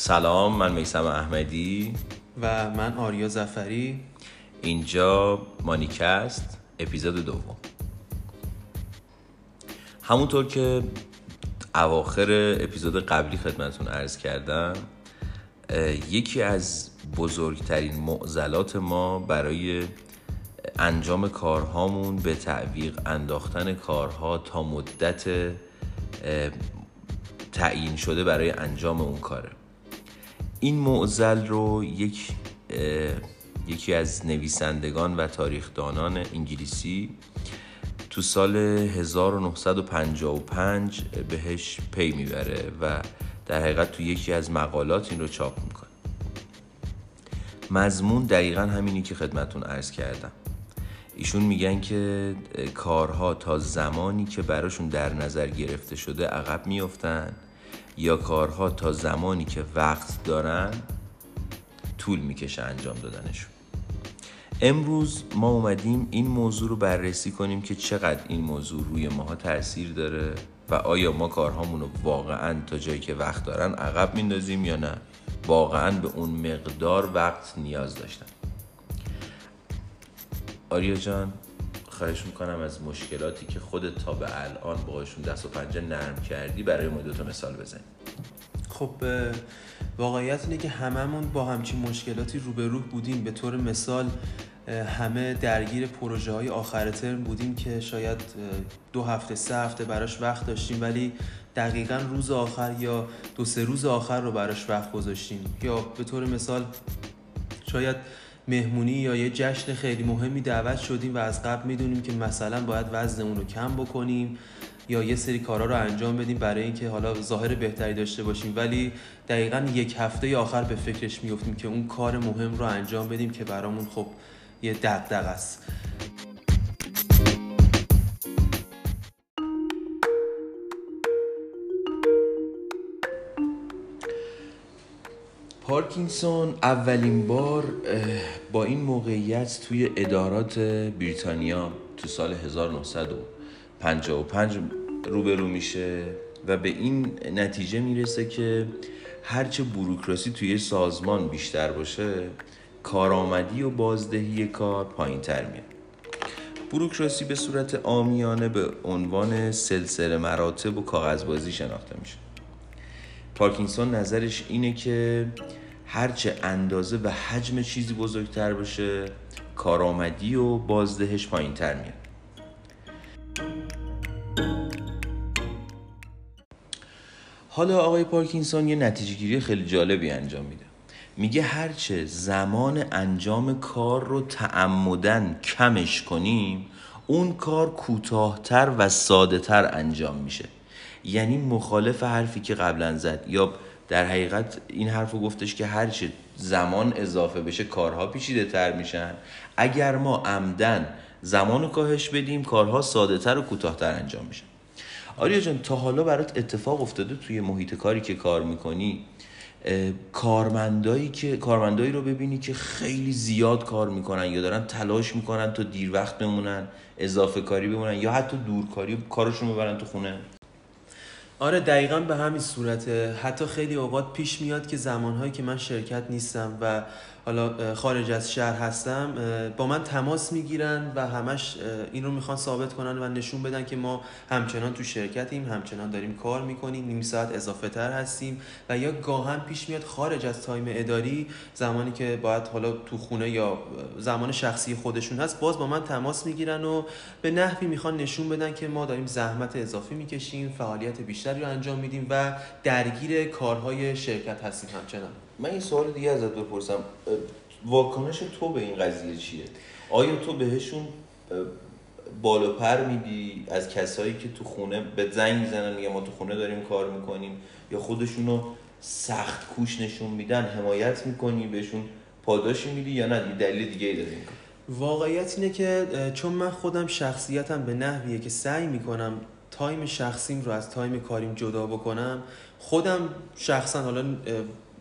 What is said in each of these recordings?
سلام من میسم احمدی. و من آریا زفری. اینجا مانیکست اپیزود دوم. همونطور که اواخر اپیزود قبلی خدمتون عرض کردم یکی از بزرگترین معضلات ما برای انجام کارهامون به تعویق انداختن کارها تا مدت تعیین شده برای انجام اون کاره. این معضل رو یک یکی از نویسندگان و تاریخدانان انگلیسی تو سال 1955 بهش پی می‌بره و در حقیقت تو یکی از مقالات این رو چاپ می‌کنه. مضمون دقیقا همینی که خدمتون عرض کردم. ایشون میگن که کارها تا زمانی که براشون در نظر گرفته شده عقب میفتن یا کارها تا زمانی که وقت دارن طول می‌کشه انجام دادنشون. امروز ما اومدیم این موضوع رو بررسی کنیم که چقدر این موضوع روی ماها تاثیر داره و آیا ما کارهامون رو واقعا تا جایی که وقت دارن عقب میندازیم یا نه. واقعا به اون مقدار وقت نیاز داشتن. آریا جان خواهش می‌کنم از مشکلاتی که خودت تا به الان باهاشون دست و پنجه نرم کردی برای ما دوتا مثال بزنی خب واقعیت اینه که هممون با همچین مشکلاتی روبرو بودیم. به طور مثال همه درگیر پروژه های آخر ترم بودیم که شاید دو هفته سه هفته براش وقت داشتیم ولی دقیقا روز آخر یا دو سه روز آخر رو براش وقت گذاشتیم. یا به طور مثال شاید مهمونی یا یه جشن خیلی مهمی دعوت شدیم و از قبل می‌دونیم که مثلا باید وزنمون رو کم بکنیم یا یه سری کارا رو انجام بدیم برای اینکه حالا ظاهر بهتری داشته باشیم. ولی دقیقا یک هفته آخر به فکرش میفتیم که اون کار مهم رو انجام بدیم که برامون خب یه دقدق است. پارکینسون اولین بار با این موقعیت توی ادارات بریتانیا تو سال 1955 روبرو میشه و به این نتیجه می‌رسه که هرچه بروکراسی توی سازمان بیشتر باشه کارآمدی و بازدهی کار پایین تر میاد. بروکراسی به صورت آمیانه به عنوان سلسله مراتب و کاغذبازی شناخته میشه. پارکینسون نظرش اینه که هرچه اندازه و حجم چیزی بزرگتر باشه کارآمدی و بازدهش پایین تر میاد. حالا آقای پارکینسون یه نتیجه گیری خیلی جالبی انجام میده. میگه هرچه زمان انجام کار رو تعمدن کمش کنیم اون کار کوتاهتر و ساده تر انجام میشه. یعنی مخالف حرفی که قبلا زد. یا در حقیقت این حرف رو گفتش که هرچه زمان اضافه بشه کارها پیچیده تر میشن. اگر ما عمدن زمان رو کاهش بدیم کارها ساده تر و کوتاهتر انجام میشن آریا جان تا حالا برات اتفاق افتاده توی محیط کاری که کار می‌کنی کارمندایی که کارمندایی رو ببینی که خیلی زیاد کار می‌کنن یا دارن تلاش می‌کنن تا دیر وقت بمونن اضافه کاری بمونن یا حتی دورکاری کارشون ببرن تو خونه؟ آره دقیقا به همین صورته. حتی خیلی اوقات پیش میاد که زمانهایی که من شرکت نیستم و حالا خارج از شهر هستم با من تماس می‌گیرن و همش این رو می‌خوان ثابت کنن و نشون بدن که ما همچنان تو شرکتیم همچنان داریم کار می‌کنیم نیم ساعت اضافه تر هستیم و یا گاهن پیش میاد خارج از تایم اداری زمانی که باید حالا تو خونه یا زمان شخصی خودشون هست باز با من تماس می‌گیرن و به نحوی می‌خوان نشون بدن که ما داریم زحمت اضافی می‌کشیم فعالیت بیشتری رو انجام میدیم و درگیر کارهای شرکت هستیم همچنان. من این سوال دیگه ازت بپرسم. واکنش تو به این قضیه چیه؟ آیا تو بهشون بالا پر میدی؟ از کسایی که تو خونه به زنگ می‌زنن میگه ما تو خونه داریم کار می‌کنیم. یا خودشونو سخت کوش نشون میدن حمایت می‌کنی بهشون پاداشی میدی یا نه؟ دلیل دیگه ای داره این واقعیت اینه که چون من خودم شخصیتم به نحویه که سعی می‌کنم time شخصیم رو از time کاریم جدا بکنم خودم شخصا حالا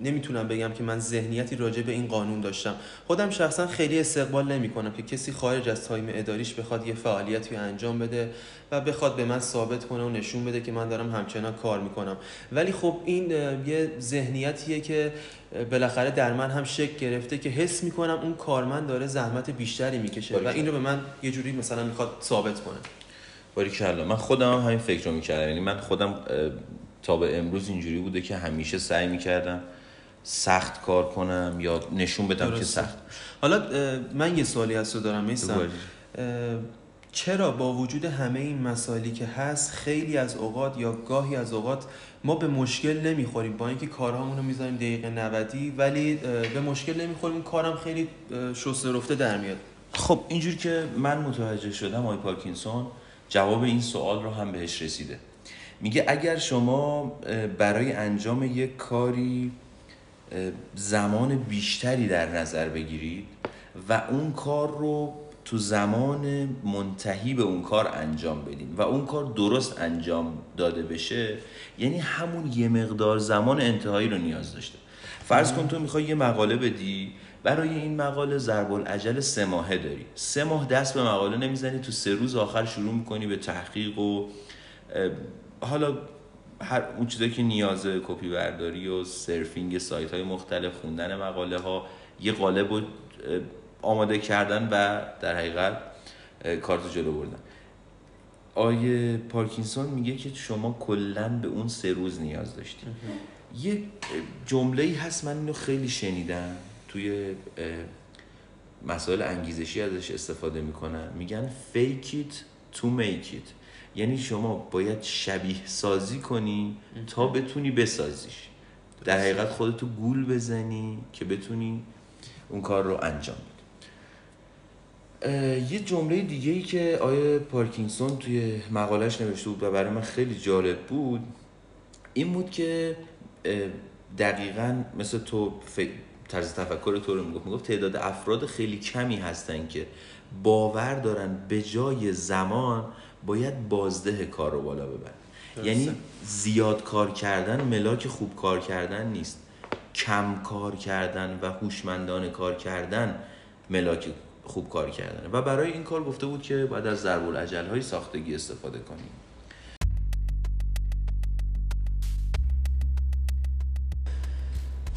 نمی‌تونم بگم که من ذهنیتی راجع به این قانون داشتم. خودم شخصا خیلی استقبال نمی کنم که کسی خارج از time اداریش بخواد یه فعالیتی انجام بده و بخواد به من ثابت کنه و نشون بده که من دارم همچنان کار می‌کنم. ولی خب این یه ذهنیتیه که بالاخره در من هم شک گرفته که حس می‌کنم اون کارمند داره زحمت بیشتری می‌کشه و این رو به من یه جوری مثلا می‌خواد ثابت کنه. باری کلا من خودم هم همین فکر رو می‌کردم. یعنی من خودم تا به امروز اینجوری بوده که همیشه سعی می‌کردم سخت کار کنم یا نشون بدم که سخت. حالا من یه سوالی از تو دارم میستم چرا با وجود همه این مسائلی که هست خیلی از اوقات یا گاهی از اوقات ما به مشکل نمی‌خوریم با اینکه کارهامون رو می‌ذاریم دقیقه 90 ولی به مشکل نمی‌خوریم کارم خیلی شسته رفته در میاد. خب اینجوری که من متوجه شدم آی پارکینسون جواب این سوال رو هم بهش رسیده. میگه اگر شما برای انجام یک کاری زمان بیشتری در نظر بگیرید و اون کار رو تو زمان منتهی به اون کار انجام بدین و اون کار درست انجام داده بشه یعنی همون یه مقدار زمان انتهایی رو نیاز داشته. فرض کن تو می‌خوای یه مقاله بدی برای این مقاله ضرب العجل سه ماهه داری. سه ماه دست به مقاله نمی‌زنی تو سه روز آخر شروع می‌کنی به تحقیق و حالا هر اون چیزایی که نیازه کپی برداری و سرفینگ سایت های مختلف خوندن مقاله ها یه قالب رو آماده کردن و در حقیقت کارت جلو بردن. آیه پارکینسون میگه که شما کلا به اون سه روز نیاز داشتید. یه جمله ای هست من اینو خیلی شنیدم. توی مسائل انگیزشی ازش استفاده می‌کنن. میگن fake it to make it. یعنی شما باید شبیه سازی کنی تا بتونی بسازیش. در حقیقت خودتو گول بزنی که بتونی اون کار رو انجام بدی. یه جمله دیگه ای که آیه پارکینسون توی مقالش نوشته بود و برای من خیلی جالب بود این بود که دقیقا مثل تو طرز تفکر تو رو می‌گفت می‌گفت تعداد افراد خیلی کمی هستن که باور دارن به جای زمان باید بازده کار رو بالا ببرن یعنی زیاد کار کردن ملاک خوب کار کردن نیست. کم کار کردن و هوشمندانه کار کردن ملاک خوب کار کردن. و برای این کار گفته بود که باید از ضرب العجل های ساختگی استفاده کنیم.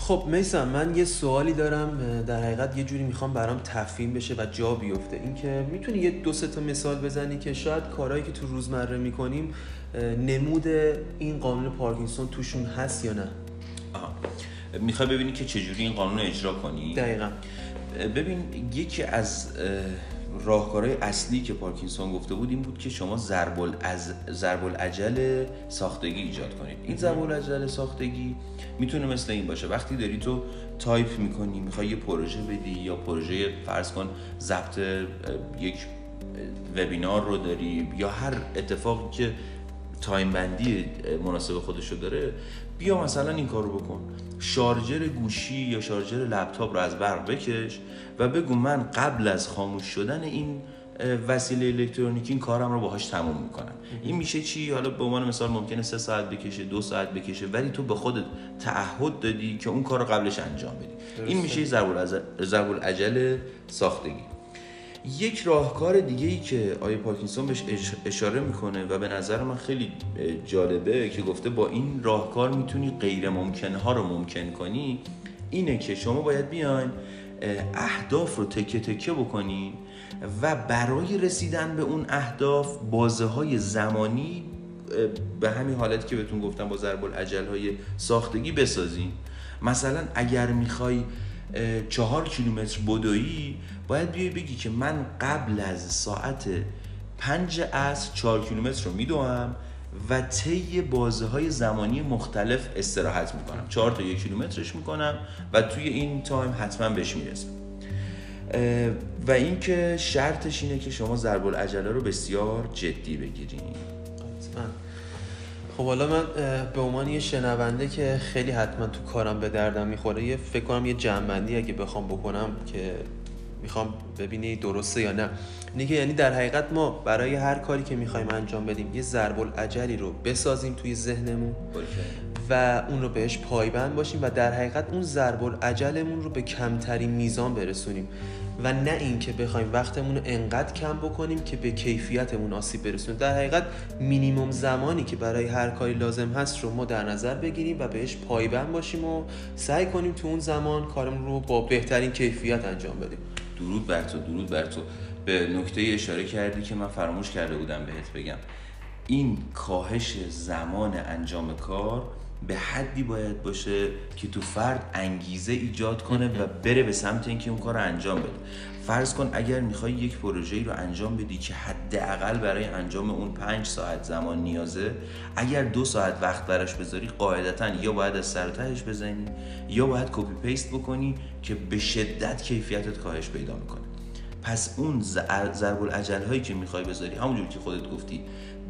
خب میسم من یه سوالی دارم در حقیقت یه جوری می‌خوام برام تفهیم بشه و جا بیفته. اینکه می‌تونی یه دو سه تا مثال بزنی که شاید کارهایی که تو روزمره می‌کنیم نمود این قانون پارکینسون توشون هست یا نه؟ می‌خوای ببینی که چجوری این قانون رو اجرا کنی؟ دقیقا. ببین یکی از راهکارهای اصلی که پارکینسون گفته بود این بود که شما ضرب از ضرب العجل ساختگی ایجاد کنید. این ضرب العجل ساختگی می‌تونه مثل این باشه. وقتی داری تو تایپ می‌کنی می‌خوای یه پروژه بدی یا پروژه فرض کن ضبط یک وبینار رو داری یا هر اتفاقی که time بندی مناسب خودشو داره بیا مثلا این کار رو بکن. شارژر گوشی یا شارژر لپتاپ رو از برق بکش و بگو من قبل از خاموش شدن این وسیله الکترونیکی این کارم رو باهاش تموم می‌کنم. این میشه چی؟ حالا به عنوان مثال ممکنه سه ساعت بکشه دو ساعت بکشه ولی تو به خودت تعهد دادی که اون کار رو قبلش انجام بدی. این میشه ضرب العجل ساختگی. یک راهکار دیگه ای که آیه پارکینسون بهش اشاره می‌کنه و به نظر من خیلی جالبه که گفته با این راهکار می‌تونی غیر ممکن ها رو ممکن کنی اینه که شما باید بیاین اهداف رو تکه تکه بکنین و برای رسیدن به اون اهداف بازه های زمانی به همین حالت که بهتون گفتم با ضرب العجل های ساختگی بسازین. مثلا اگر می‌خوای چهار کیلومتر بدویی باید بیای بگی که من قبل از ساعت پنج از چهار کیلومتر رو میدوم و طی بازه های زمانی مختلف استراحت می‌کنم. چهار تا یک کیلومترش می‌کنم و توی این تایم حتما بهش می‌رسم. و اینکه شرطش اینه که شما ضرب العجله رو بسیار جدی بگیرین. خب حالا من به عنوان یه شنونده که خیلی حتما تو کارم به دردم می‌خوره یه فکر کنم یه جنبندی اگه بخوام بکنم که می‌خوام ببینی درسته یا نه. اینه یعنی در حقیقت ما برای هر کاری که می‌خوایم انجام بدیم یه ضرب العجلی رو بسازیم توی ذهنمون. و اون رو بهش پایبند باشیم و در حقیقت اون ضرب العجلمون رو به کمترین میزان برسونیم و نه اینکه بخوایم وقتمون رو انقدر کم بکنیم که به کیفیتمون آسیب برسونیم. در حقیقت مینیموم زمانی که برای هر کاری لازم هست رو ما در نظر بگیریم و بهش پایبند باشیم و سعی کنیم تو اون زمان کارمون رو با بهترین کیفیت انجام بدیم. درود بر تو درود بر تو. به نکته اشاره کردی که من فراموش کرده بودم بهت بگم. این کاهش زمان انجام کار به حدی باید باشه که تو فرد انگیزه ایجاد کنه و بره به سمت اینکه اون کار رو انجام بده. فرض کن اگر می‌خوای یک پروژه رو انجام بدی که حداقل برای انجام اون پنج ساعت زمان نیازه اگر دو ساعت وقت براش بذاری قاعدتا یا باید از سر تهش بزنی یا باید copy paste بکنی که به شدت کیفیتت کاهش پیدا می‌کنه. پس اون ضرب العجل هایی که می‌خوای بذاری همونجور که خودت گفتی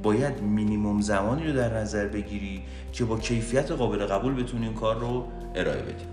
باید مینیموم زمانی رو در نظر بگیری که با کیفیت قابل قبول بتونی این کار رو ارائه بدی.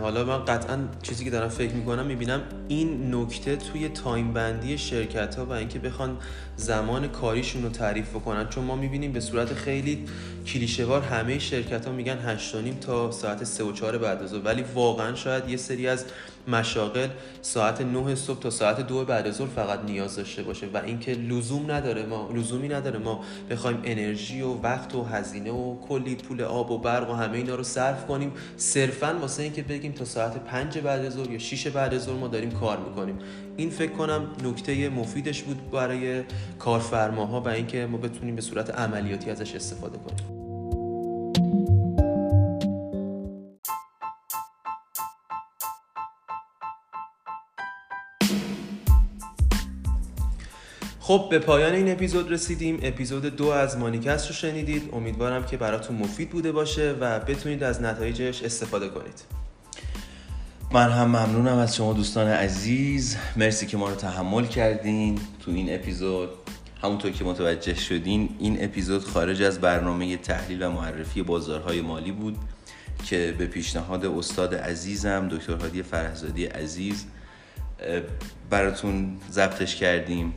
حالا من قطعا چیزی که دارم فکر می‌کنم می‌بینم این نکته توی time بندی شرکت ها و اینکه بخوان زمان کاریشون رو تعریف بکنن. چون ما می‌بینیم به صورت خیلی کلیشهوار همه شرکت ها میگن 8 تا ساعت 3 و 4 بعد از ولی واقعا شاید یه سری از مشاغل ساعت 9 صبح تا ساعت 2 بعد از فقط نیاز داشته باشه و اینکه لزوم نداره ما لزومی نداره ما بخوایم انرژی و وقت و هزینه و کلی پول آب و برق و همه اینا رو صرف کنیم. صرفا واسه اینکه بگیم تا ساعت 5 بعد از یا 6 بعد از ما داریم کار می‌کنیم. این فکر کنم نکته مفیدش بود برای کارفرماها و اینکه ما بتونیم به صورت عملیاتی ازش استفاده کنیم. خب به پایان این اپیزود رسیدیم. اپیزود دو از مانیکست رو شنیدید. امیدوارم که براتون مفید بوده باشه و بتونید از نتایجش استفاده کنید. من هم ممنونم از شما دوستان عزیز. مرسی که ما رو تحمل کردین تو این اپیزود. همونطور که متوجه شدین این اپیزود خارج از برنامه تحلیل و معرفی بازارهای مالی بود که به پیشنهاد استاد عزیزم دکتر هادی فرهزادی عزیز براتون ضبطش کردیم.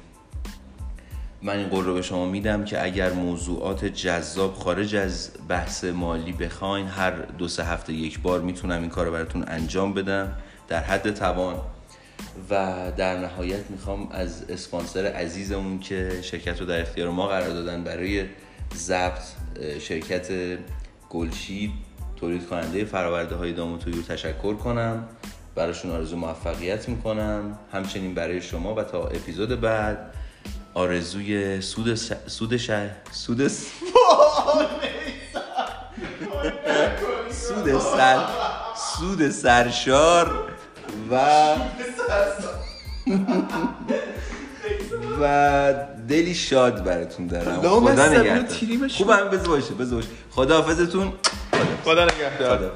من این قول رو به شما میدم که اگر موضوعات جذاب خارج از بحث مالی بخواین هر دو سه هفته یک بار می‌تونم این کار رو براتون انجام بدم در حد توان. و در نهایت می‌خوام از اسپانسر عزیزمون که شرکت رو در اختیار ما قرار دادن برای ضبط شرکت گلشید تولید کننده فراورده های دام تویور تشکر کنم. براشون آرزو موفقیت می‌کنم. همچنین برای شما و تا اپیزود بعد آرزوی سود س... سود شهر. سود س... سود سر سود سرشار و و دلی شاد براتون دارم. خدا نگهدار. خوب هم بزر باشه بزر باشه. خدا حافظتون خدا. نگهدار